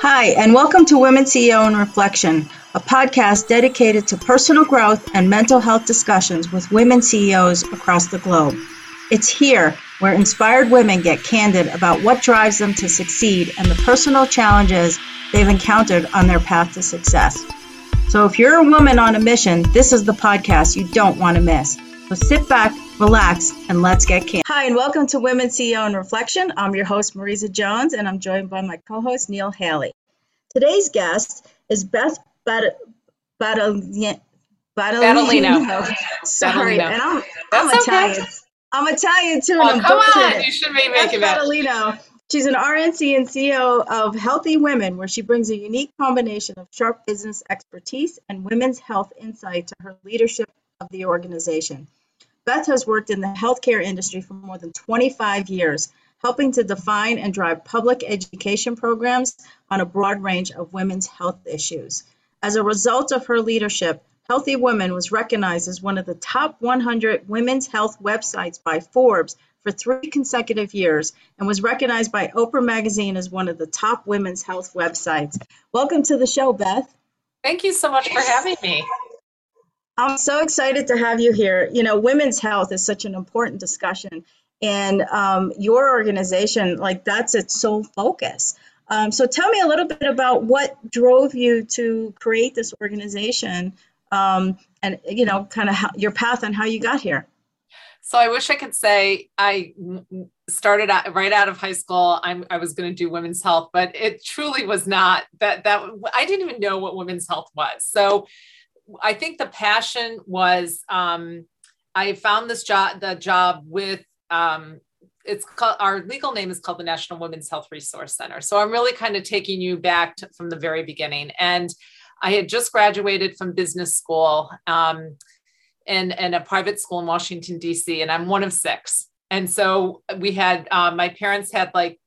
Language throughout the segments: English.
Hi, and welcome to Women CEO in Reflection, a podcast dedicated to personal growth and mental health discussions with women CEOs across the globe. It's here where inspired women get candid about what drives them to succeed and the personal challenges they've encountered on their path to success. So, if you're a woman on a mission, this is the podcast you don't want to miss. So, sit back, relax, and let's get candid. Hi, and welcome to Women CEO in Reflection. I'm your host, Marisa Jones, and I'm joined by my co host, Neil Haley. Today's guest is Beth Bat- Battaglino. Sorry, Battaglino. and I'm, I'm That's okay. Italian. I'm Italian too, and Oh, I'm come on. it. You should be making that. Battaglino. She's an RNC and CEO of Healthy Women, where she brings a unique combination of sharp business expertise and women's health insight to her leadership of the organization. Beth has worked in the healthcare industry for more than 25 years, helping to define and drive public education programs on a broad range of women's health issues. As a result of her leadership, Healthy Women was recognized as one of the top 100 women's health websites by Forbes for three consecutive years and was recognized by Oprah Magazine as one of the top women's health websites. Welcome to the show, Beth. Thank you so much for having me. I'm so excited to have you here. You know, women's health is such an important discussion, and um, your organization, like, that's its sole focus. Um, so, tell me a little bit about what drove you to create this organization, um, and you know, kind of your path and how you got here. So I wish I could say I started right out of high school. I'm, I was going to do women's health, but it truly was not that. That I didn't even know what women's health was. So I think the passion was um, I found this job, the job with um, it's called our legal name is called the National Women's Health Resource Center. So I'm really kind of taking you back to, from the very beginning. And I had just graduated from business school um, in, in a private school in Washington, D.C., and I'm one of six. And so we had, uh, my parents had like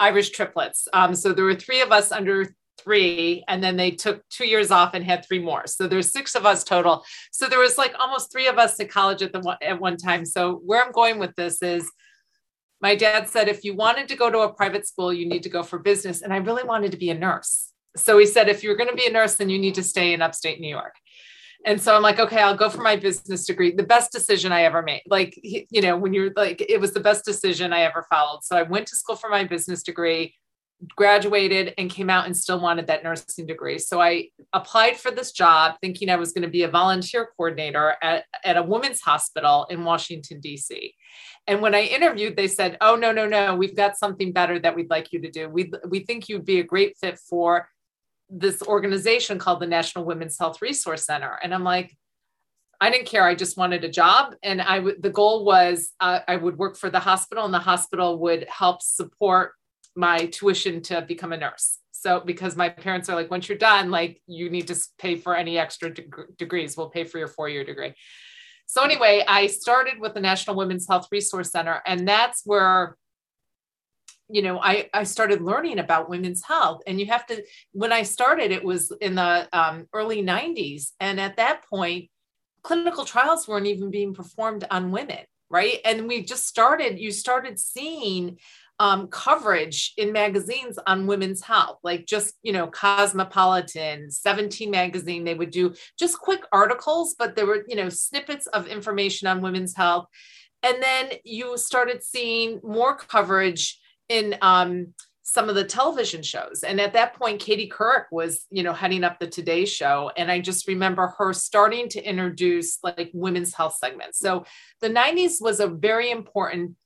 Irish triplets. Um, so there were three of us under three and then they took two years off and had three more. So there's six of us total. So there was like almost three of us at college at the one, at one time. So where i'm going with this is my dad said if you wanted to go to a private school you need to go for business. And i really wanted to be a nurse. So he said if you're going to be a nurse then you need to stay in upstate new york. And so i'm like okay i'll go for my business degree. The best decision i ever made. Like you know when you're like it was the best decision i ever followed. So i went to school for my business degree graduated and came out and still wanted that nursing degree. So I applied for this job thinking I was going to be a volunteer coordinator at, at a women's hospital in Washington, D.C. And when I interviewed, they said, Oh, no, no, no, we've got something better that we'd like you to do. We, we think you'd be a great fit for this organization called the National Women's Health Resource Center. And I'm like, I didn't care. I just wanted a job, and I would. The goal was uh, I would work for the hospital, and the hospital would help support my tuition to become a nurse. So because my parents are like, once you're done, like you need to pay for any extra deg- degrees. We'll pay for your four year degree. So anyway, I started with the National Women's Health Resource Center, and that's where you know I, I started learning about women's health and you have to when i started it was in the um, early 90s and at that point clinical trials weren't even being performed on women right and we just started you started seeing um, coverage in magazines on women's health, like just, you know, Cosmopolitan, 17 magazine, they would do just quick articles, but there were, you know, snippets of information on women's health. And then you started seeing more coverage in um, some of the television shows. And at that point, Katie Couric was, you know, heading up the Today Show. And I just remember her starting to introduce like women's health segments. So the 90s was a very important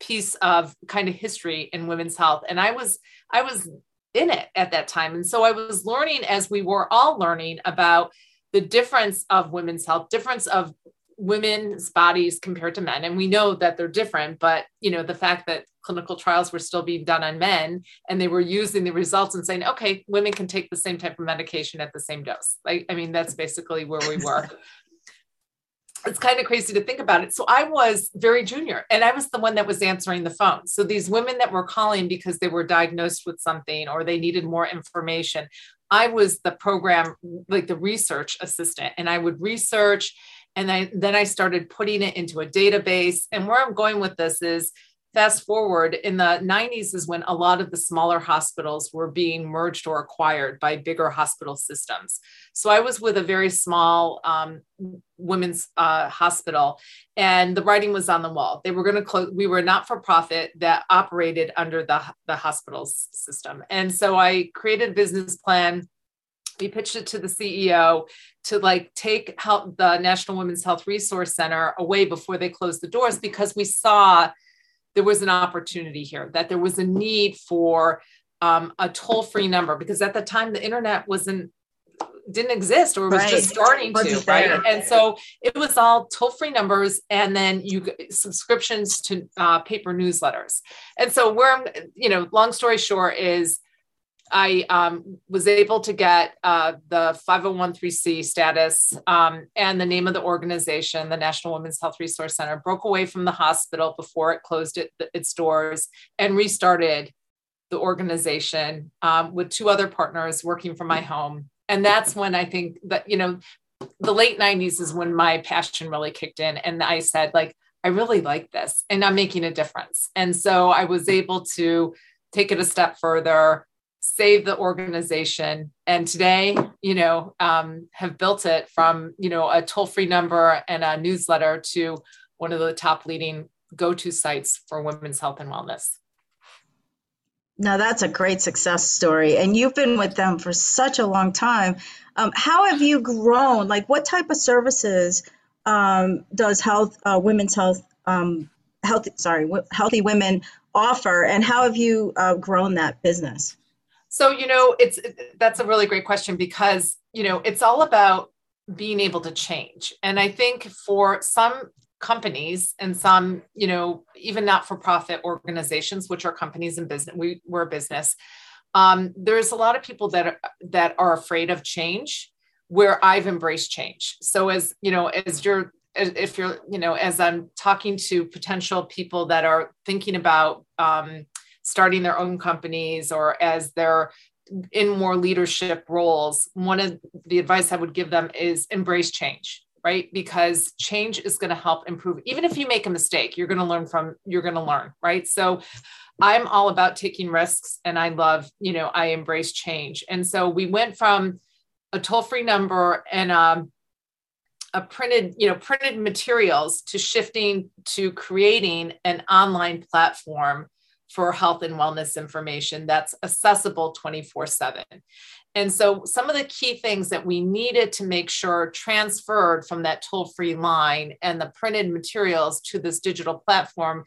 piece of kind of history in women's health. And i was i was in it at that time. And so i was learning as we were all learning about the difference of women's health difference of women's bodies compared to men. And we know that they're different but you know the fact that clinical trials were still being done on men and they were using the results and saying okay women can take the same type of medication at the same dose. Like i mean that's basically where we were it's kind of crazy to think about it. So I was very junior and I was the one that was answering the phone. So these women that were calling because they were diagnosed with something or they needed more information, I was the program, like the research assistant, and I would research. And I, then I started putting it into a database. And where I'm going with this is fast forward in the 90s is when a lot of the smaller hospitals were being merged or acquired by bigger hospital systems. So I was with a very small um, women's uh, hospital, and the writing was on the wall. They were going to close. We were not for profit that operated under the the hospital's system, and so I created a business plan we pitched it to the CEO to like take help the National Women's Health Resource Center away before they closed the doors because we saw there was an opportunity here, that there was a need for um, a toll free number because at the time the internet wasn't didn't exist or was right. just starting to right? and so it was all toll free numbers and then you subscriptions to uh, paper newsletters. And so where i'm you know long story short is I um, was able to get uh, the 501c status um, and the name of the organization, the National Women's Health Resource Center, broke away from the hospital before it closed it, its doors and restarted the organization um, with two other partners working from my home. And that's when I think that, you know, the late 90s is when my passion really kicked in. And I said, like, I really like this and I'm making a difference. And so I was able to take it a step further save the organization. And today you know um, have built it from you know a toll-free number and a newsletter to one of the top leading go-to sites for women's health and wellness. Now that's a great success story and you've been with them for such a long time. Um, how have you grown? Like what type of services um, does health uh, women's health um, healthy sorry healthy women offer and how have you uh, grown that business so, you know, it's that's a really great question because, you know, it's all about being able to change. And I think for some companies and some, you know, even not for profit organizations, which are companies in business, we, we're a business. Um, there's a lot of people that are, that are afraid of change where I've embraced change. So as, you know, as you're if you're, you know, as I'm talking to potential people that are thinking about um, starting their own companies or as they're in more leadership roles, one of the advice I would give them is embrace change, right? Because change is going to help improve. Even if you make a mistake, you're going to learn from, you're going to learn, right? So I'm all about taking risks and I love, you know, I embrace change. And so we went from a toll free number and um, a printed, you know, printed materials to shifting to creating an online platform for health and wellness information that's accessible 24 7. And so, some of the key things that we needed to make sure transferred from that toll free line and the printed materials to this digital platform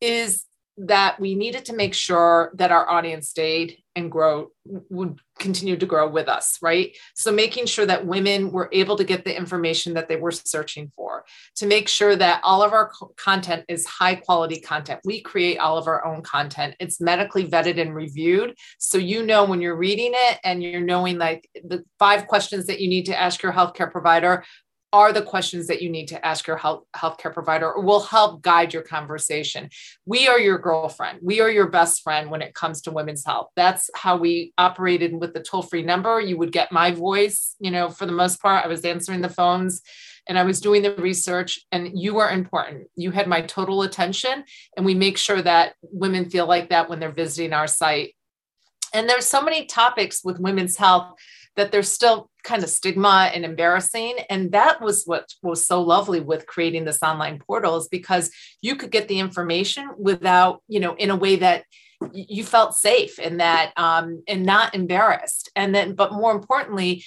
is that we needed to make sure that our audience stayed and grow would continue to grow with us right? So making sure that women were able to get the information that they were searching for to make sure that all of our content is high quality content. We create all of our own content. It's medically vetted and reviewed. So you know when you're reading it and you're knowing like the five questions that you need to ask your healthcare provider are the questions that you need to ask your health healthcare provider or will help guide your conversation. We are your girlfriend. We are your best friend when it comes to women's health. That's how we operated with the toll-free number. You would get my voice, you know, for the most part. I was answering the phones and I was doing the research and you are important. You had my total attention and we make sure that women feel like that when they're visiting our site. And there's so many topics with women's health that there's still kind of stigma and embarrassing. And that was what was so lovely with creating this online portal is because you could get the information without you know in a way that you felt safe and that um, and not embarrassed. And then but more importantly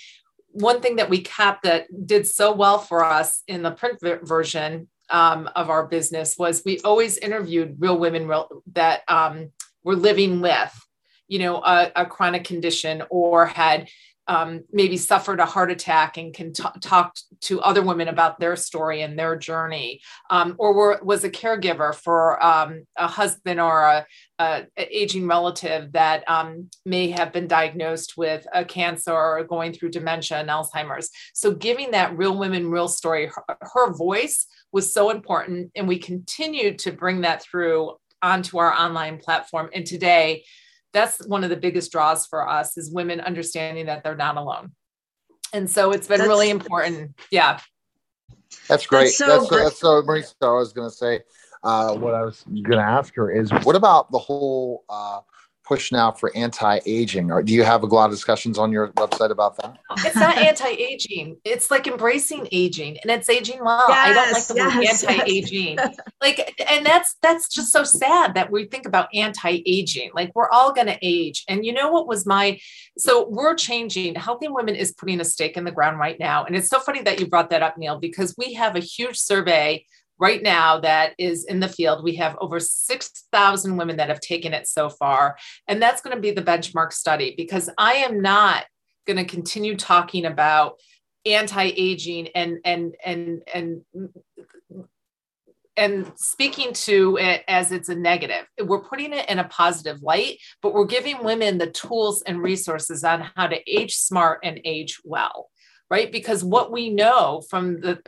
one thing that we kept that did so well for us in the print version um, of our business was we always interviewed real women real, that um, were living with you know a, a chronic condition or had um, maybe suffered a heart attack and can t- talk to other women about their story and their journey, um, or were, was a caregiver for um, a husband or a, a aging relative that um, may have been diagnosed with a cancer or going through dementia and Alzheimer's. So, giving that real women, real story, her, her voice was so important, and we continue to bring that through onto our online platform. And today, that's one of the biggest draws for us is women understanding that they're not alone. And so it's been that's, really important. Yeah. That's great. That's so, that's, great. that's so Marisa, i was going to say uh, what I was going to ask her is, what about the whole uh, push now for anti-aging. Or do you have a lot of discussions on your website about that? It's not anti-aging. It's like embracing aging and it's aging well. Yes, i don't like the yes, word anti-aging yes. like and that's that's just so sad that we think about anti-aging. Like we're all going to age. And you know what was my so we're changing. Healthy women is putting a stake in the ground right now. And it's so funny that you brought that up neil because we have a huge survey right now that is in the field. We have over 6,000 women that have taken it so far. And that's going to be the benchmark study because I am not going to continue talking about anti-aging and and and and and speaking to it as it's a negative. We're putting it in a positive light, but we're giving women the tools and resources on how to age smart and age well right? Because what we know from the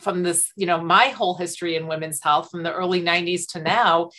from this you know my whole history in women's health from the early 90s to now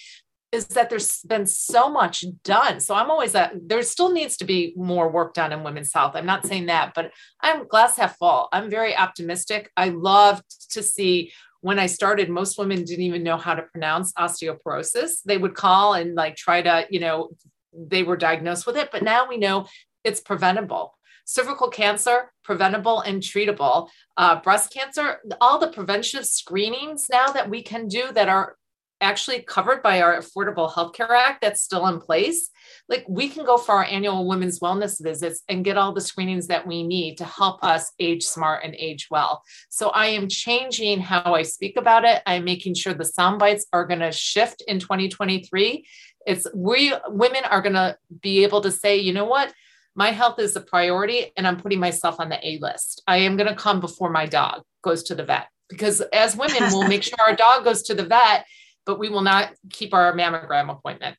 is that there's been so much done. So i'm always that there still needs to be more work done in women's health. I'm not saying that but i'm glass half full. I'm very optimistic. I love to see when I started, most women didn't even know how to pronounce osteoporosis. They would call and like try to, you know, they were diagnosed with it, but now we know it's preventable cervical cancer, preventable and treatable, uh, breast cancer, all the preventive screenings now that we can do that are actually covered by our Affordable Healthcare Act that's still in place. Like we can go for our annual women's wellness visits and get all the screenings that we need to help us age smart and age well. So I am changing how I speak about it. I'm making sure the sound bites are going to shift in 2023. It's we women are going to be able to say, you know what? My health is a priority and I'm putting myself on the A list. I am going to come before my dog goes to the vet because as women, we'll make sure our dog goes to the vet, but we will not keep our mammogram appointment.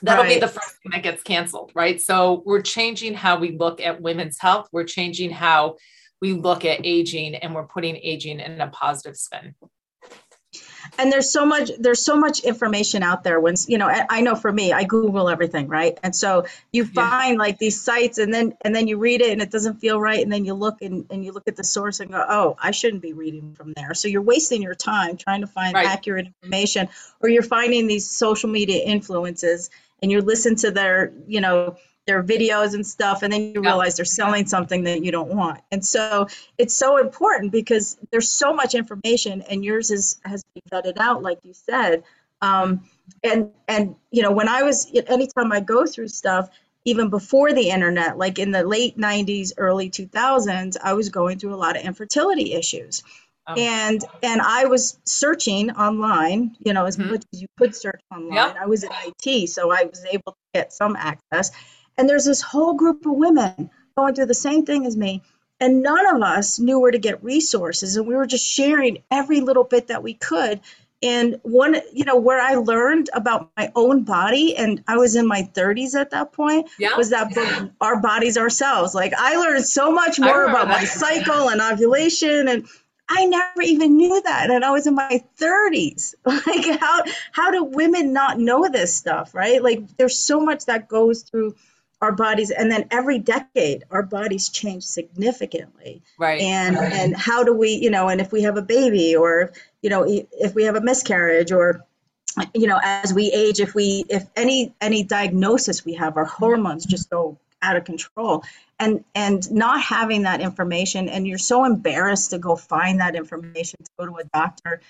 That'll right. be the first thing that gets canceled, right? So we're changing how we look at women's health. We're changing how we look at aging and we're putting aging in a positive spin and there's so much there's so much information out there when you know i know for me i google everything right and so you find yeah. like these sites and then and then you read it and it doesn't feel right and then you look and, and you look at the source and go oh i shouldn't be reading from there so you're wasting your time trying to find right. accurate information or you're finding these social media influences and you listen to their you know their videos and stuff and then you realize they're selling something that you don't want and so it's so important because there's so much information and yours is has been vetted out like you said um, and and you know when i was anytime i go through stuff even before the internet like in the late 90s early 2000s i was going through a lot of infertility issues oh. and and i was searching online you know as mm-hmm. much as you could search online yep. i was in it so i was able to get some access and there's this whole group of women going through the same thing as me. And none of us knew where to get resources. And we were just sharing every little bit that we could. And one, you know, where I learned about my own body, and I was in my 30s at that point, yeah. was that book, Our Bodies Ourselves. Like I learned so much more about that. my cycle and ovulation and I never even knew that, and I was in my 30s. Like, how how do women not know this stuff, right? Like, there's so much that goes through our bodies and then every decade our bodies change significantly right and right. and how do we you know and if we have a baby or you know if we have a miscarriage or you know as we age if we if any any diagnosis we have our hormones just go out of control and and not having that information and you're so embarrassed to go find that information to go to a doctor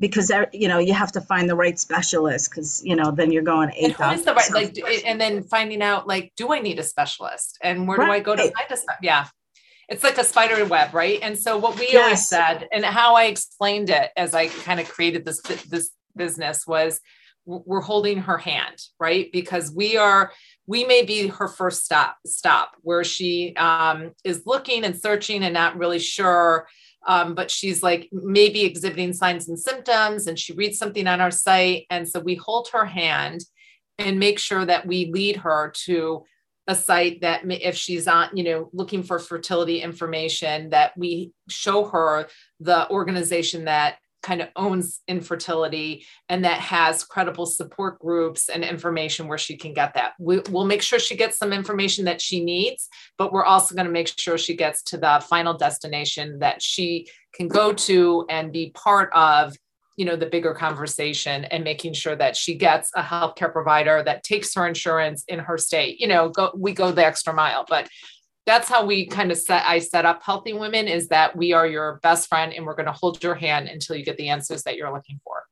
because you know you have to find the right specialist because you know then you're going eight and who is the right like and then finding out like do i need a specialist and where right. do i go to find a specialist yeah it's like a spider web right and so what we yes. always said and how i explained it as i kind of created this this business was we're holding her hand right because we are we may be her first stop stop where she um, is looking and searching and not really sure um, but she's like maybe exhibiting signs and symptoms and she reads something on our site. And so we hold her hand and make sure that we lead her to a site that if she's on you know looking for fertility information that we show her the organization that kind of owns infertility and that has credible support groups and information where she can get that. We, will make sure she gets some information that she needs, but we're also going to make sure she gets to the final destination that she can go to and be part of you know the bigger conversation and making sure that she gets a healthcare provider that takes her insurance in her state you know go we go the extra mile but that's how we kind of set i set up healthy women is that we are your best friend and we're going to hold your hand until you get the answers that you're looking for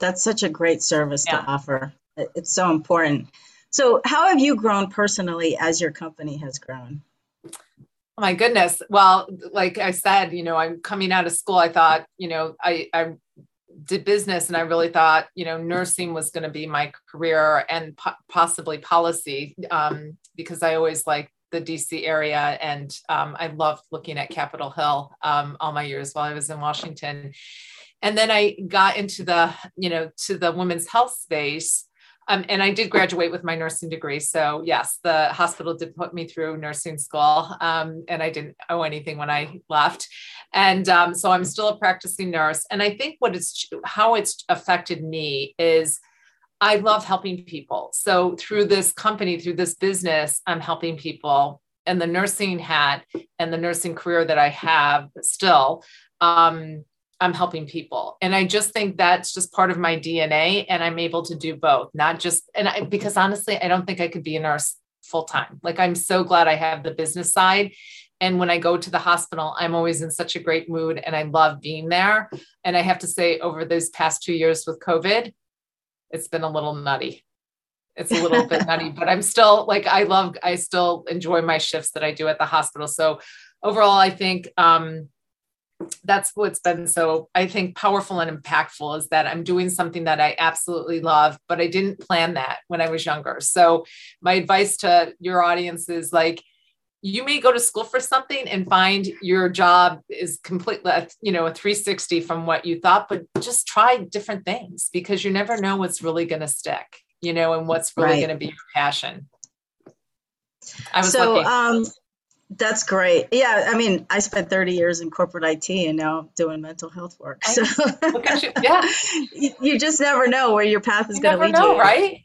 that's such a great service yeah. to offer it's so important so how have you grown personally as your company has grown Oh my goodness. Well, like I said, you know, I'm coming out of school. I thought, you know, I, I did business and I really thought, you know, nursing was going to be my career and po- possibly policy um, because I always liked the DC area and um, I loved looking at Capitol Hill um, all my years while I was in Washington. And then I got into the, you know, to the women's health space um, and I did graduate with my nursing degree. So, yes, the hospital did put me through nursing school, um, and I didn't owe anything when I left. And um, so I'm still a practicing nurse. And I think what it's how it's affected me is I love helping people. So, through this company, through this business, I'm helping people. And the nursing hat and the nursing career that I have still, um, I'm helping people. And I just think that's just part of my DNA. And I'm able to do both, not just, and I, because honestly, I don't think I could be a nurse full time. Like I'm so glad I have the business side. And when I go to the hospital, I'm always in such a great mood and I love being there. And I have to say, over those past two years with COVID, it's been a little nutty. It's a little bit nutty, but I'm still like, I love, I still enjoy my shifts that I do at the hospital. So overall, I think, um, that's what's been so i think powerful and impactful is that i'm doing something that i absolutely love but i didn't plan that when i was younger so my advice to your audience is like you may go to school for something and find your job is completely you know a 360 from what you thought but just try different things because you never know what's really going to stick you know and what's really right. going to be your passion i was so um that's great. Yeah, I mean, I spent 30 years in corporate IT and now doing mental health work. So you. Yeah. you just never know where your path is going to lead know, you. Right.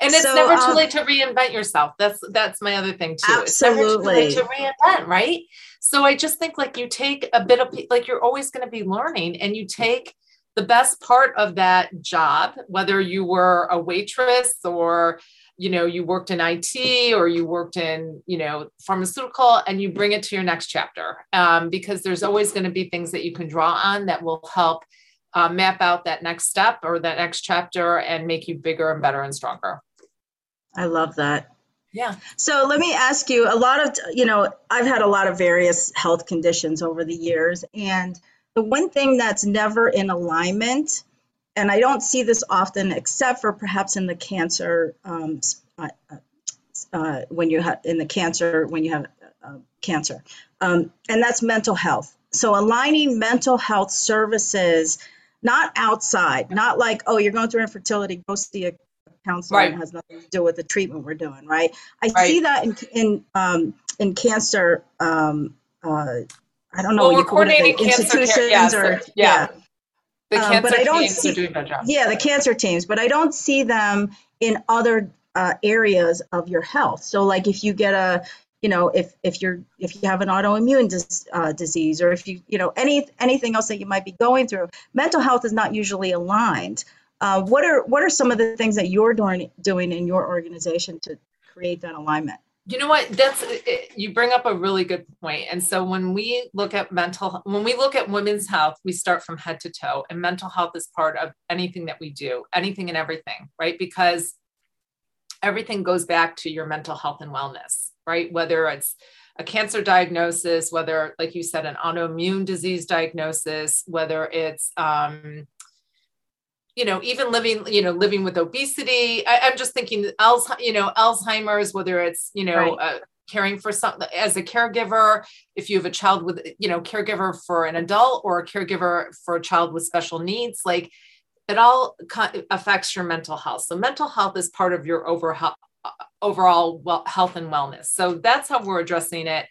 And it's so, never too um, late to reinvent yourself. That's that's my other thing too. Absolutely. to reinvent, right? So I just think like you take a bit of like you're always going to be learning and you take the best part of that job, whether you were a waitress or you know you worked in IT or you worked in you know pharmaceutical and you bring it to your next chapter um, because there's always going to be things that you can draw on that will help uh, map out that next step or that next chapter and make you bigger and better and stronger. I love that. Yeah. So let me ask you a lot of, you know, I've had a lot of various health conditions over the years. And the one thing that's never in alignment and I don't see this often, except for perhaps in the cancer, um, uh, uh, when you have in the cancer, when you have uh, cancer, um, and that's mental health. So aligning mental health services, not outside, not like, oh, you're going through infertility, go see a counselor. Right. It has nothing to do with the treatment we're doing, right? I right. see that in in um, in cancer. Um, uh, I don't know. Well, we're coordinating institutions care, yeah, or yeah. yeah the cancer um, but I don't teams see, are doing that job. Yeah, the cancer teams, but I don't see them in other uh, areas of your health. So, like if you get a, you know, if if you're if you have an autoimmune dis, uh, disease, or if you you know any anything else that you might be going through, mental health is not usually aligned. Uh, what are what are some of the things that you're doing doing in your organization to create that alignment? you know what? That's you bring up a really good point. And so when we look at mental when we look at women's health we start from head to toe. And mental health is part of anything that we do anything and everything right? Because everything goes back to your mental health and wellness right whether it's a cancer diagnosis whether like you said an autoimmune disease diagnosis whether it's um, you know, even living, you know, living with obesity. I, am just thinking, you know, Alzheimer's, whether it's, you know, right. uh, caring for some as a caregiver, if you have a child with, you know, caregiver for an adult or a caregiver for a child with special needs, like it all affects your mental health. So mental health is part of your overall overall well, health and wellness. So that's how we're addressing it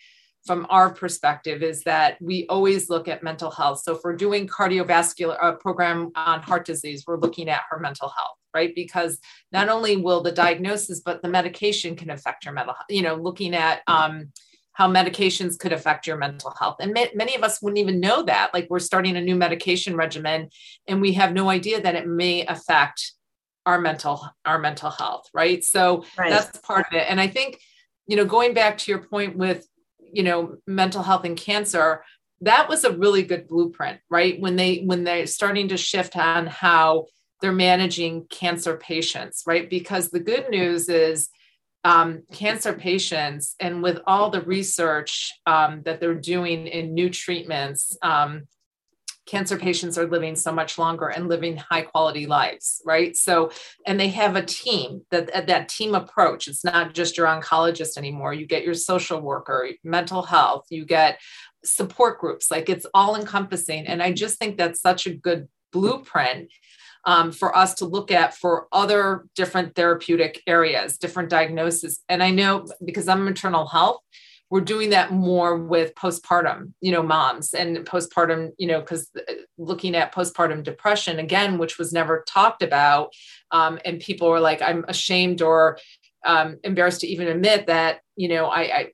from our perspective is that we always look at mental health. So if we're doing cardiovascular uh, program on heart disease, we're looking at her mental health, right? Because not only will the diagnosis, but the medication can affect your mental health. You know, looking at um, how medications could affect your mental health. And ma- many of us wouldn't even know that. Like we're starting a new medication regimen and we have no idea that it may affect our mental our mental health, right? So right. that's part of it. And I think, you know, going back to your point with, you know, mental health and cancer, that was a really good blueprint, right? When they when they're starting to shift on how they're managing cancer patients, right? Because the good news is um, cancer patients, and with all the research um, that they're doing in new treatments, um, cancer patients are living so much longer and living high quality lives right? So and they have a team that that team approach. It's not just your oncologist anymore. You get your social worker mental health you get support groups. Like it's all encompassing. And i just think that's such a good blueprint um, for us to look at for other different therapeutic areas, different diagnoses. And I know because I'm maternal health, we're doing that more with postpartum, you know, moms and postpartum, you know, because uh, looking at postpartum depression again, which was never talked about, um, and people were like, I'm ashamed or um, embarrassed to even admit that, you know, I, I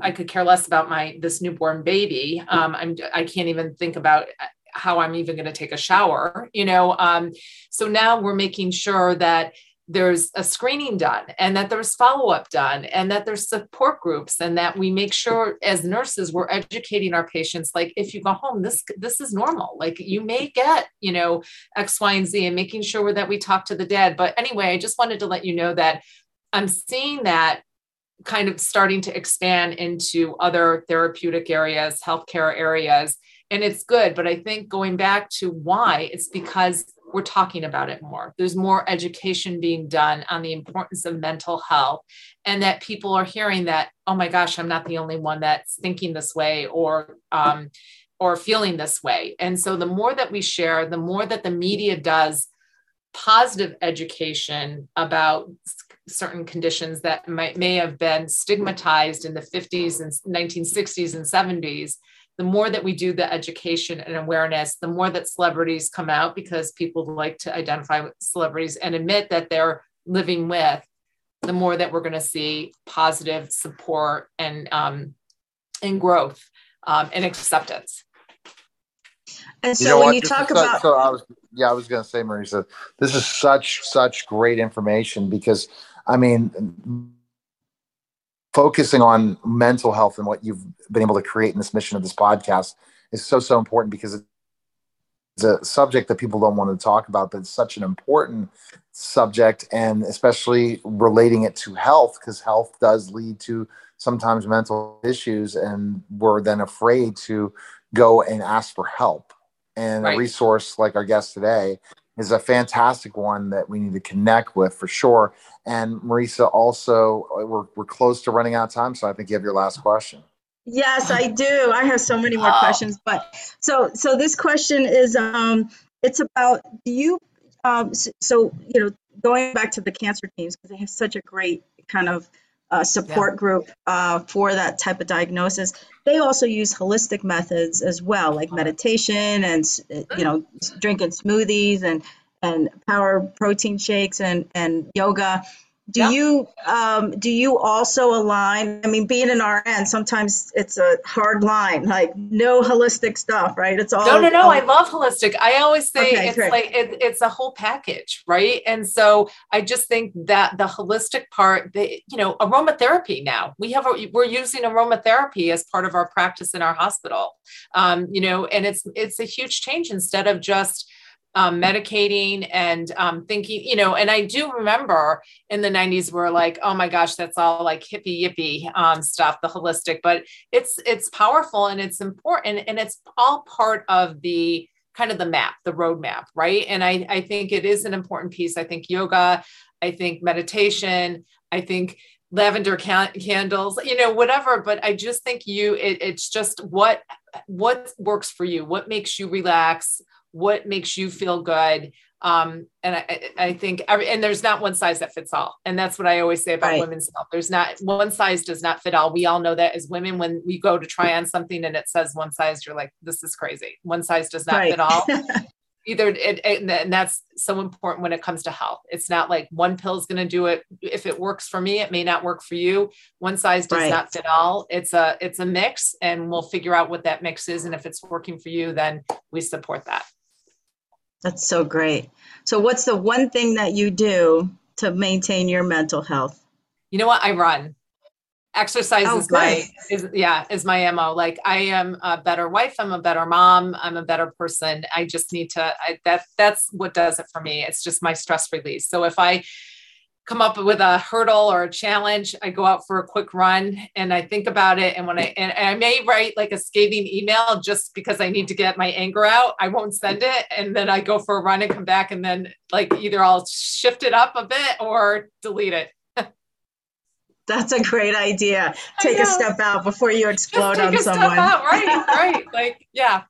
I could care less about my this newborn baby. Um, I'm I can't even think about how I'm even going to take a shower, you know. Um, so now we're making sure that there's a screening done and that there's follow-up done and that there's support groups and that we make sure as nurses we're educating our patients like if you go home this this is normal. Like you may get you know x y and z and making sure that we talk to the dad. But anyway i just wanted to let you know that i'm seeing that kind of starting to expand into other therapeutic areas healthcare areas and it's good. But i think going back to why it's because we're talking about it more. There's more education being done on the importance of mental health and that people are hearing that oh my gosh i'm not the only one that's thinking this way or um, or feeling this way. And so the more that we share the more that the media does positive education about certain conditions that might, may have been stigmatized in the 50s and 1960s and 70s the more that we do the education and awareness, the more that celebrities come out because people like to identify with celebrities and admit that they're living with, the more that we're going to see positive support and um, and growth um, and acceptance. And so you know when what? you this talk about, so I was yeah, I was going to say, Marisa, this is such such great information because I mean focusing on mental health and what you've been able to create in this mission of this podcast is so so important because it's a subject that people don't want to talk about but it's such an important subject and especially relating it to health because health does lead to sometimes mental issues and we're then afraid to go and ask for help and right. a resource like our guest today is a fantastic one that we need to connect with for sure. And Marisa, also, uh, we're, we're close to running out of time, so I think you have your last question. Yes, I do. I have so many more questions, but so so this question is um it's about do you um so, so you know going back to the cancer teams because they have such a great kind of uh, support yeah. group uh, for that type of diagnosis. They also use holistic methods as well, like uh-huh. meditation and uh, you know drinking smoothies and and power protein shakes and and yoga do yeah. you um, do you also align i mean being an rn sometimes it's a hard line like no holistic stuff right it's all no no no all... i love holistic i always say okay, it's great. like it, it's a whole package right and so i just think that the holistic part the you know aromatherapy now we have a, we're using aromatherapy as part of our practice in our hospital um, you know and it's it's a huge change instead of just um, medicating and um, thinking, you know, and I do remember in the 90s we're like, oh my gosh, that's all like hippie yippie um, stuff, the holistic, but it's it's powerful and it's important and it's all part of the kind of the map, the roadmap, right? And I, I think it is an important piece. I think yoga, I think meditation, I think lavender can- candles, you know, whatever. But I just think you, it, it's just what what works for you, what makes you relax, what makes you feel good um, and I, I think every, and there's not one size that fits all and that's what i always say about right. women's health there's not one size does not fit all we all know that as women when we go to try on something and it says one size you're like this is crazy one size does not right. fit all either it, it, and that's so important when it comes to health. It's not like one pill is going to do it. If it works for me it may not work for you. One size does Right. not fit all. It's a it's a mix and we'll figure out what that mix is and if it's working for you then we support that. That's so great. So, what's the one thing that you do to maintain your mental health? you know what? I run exercise Oh, is my is yeah is my mo like i am a better wife i'm a better mom i'm a better person. I just need to I, that that's what does it for me. It's just my stress release. So if i come up with a hurdle or a challenge i go out for a quick run and i think about it. And when i and, and i may write like a scathing email just because i need to get my anger out i won't send it. And then i go for a run and come back and then like either i'll shift it up a bit or delete it That's a great idea. Take a step out before you explode take on a step someone. out right right like yeah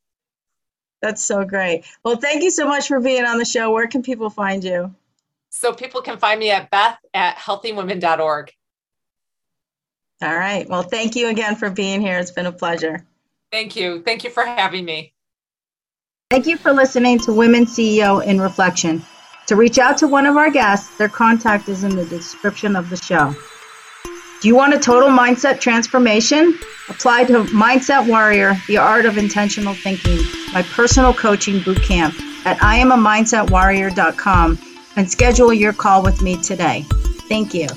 That's so great. Well, thank you so much for being on the show. Where can people find you? So people can find me at beth at healthywomen.org. All right. Well, thank you again for being here. It's been a pleasure. Thank you. Thank you for having me. Thank you for listening to Women CEO in Reflection. To reach out to one of our guests, their contact is in the description of the show. Do you want a total mindset transformation? Apply to Mindset Warrior, the art of intentional thinking, my personal coaching boot camp at IamAMindsetWarrior.com and schedule your call with me today. Thank you.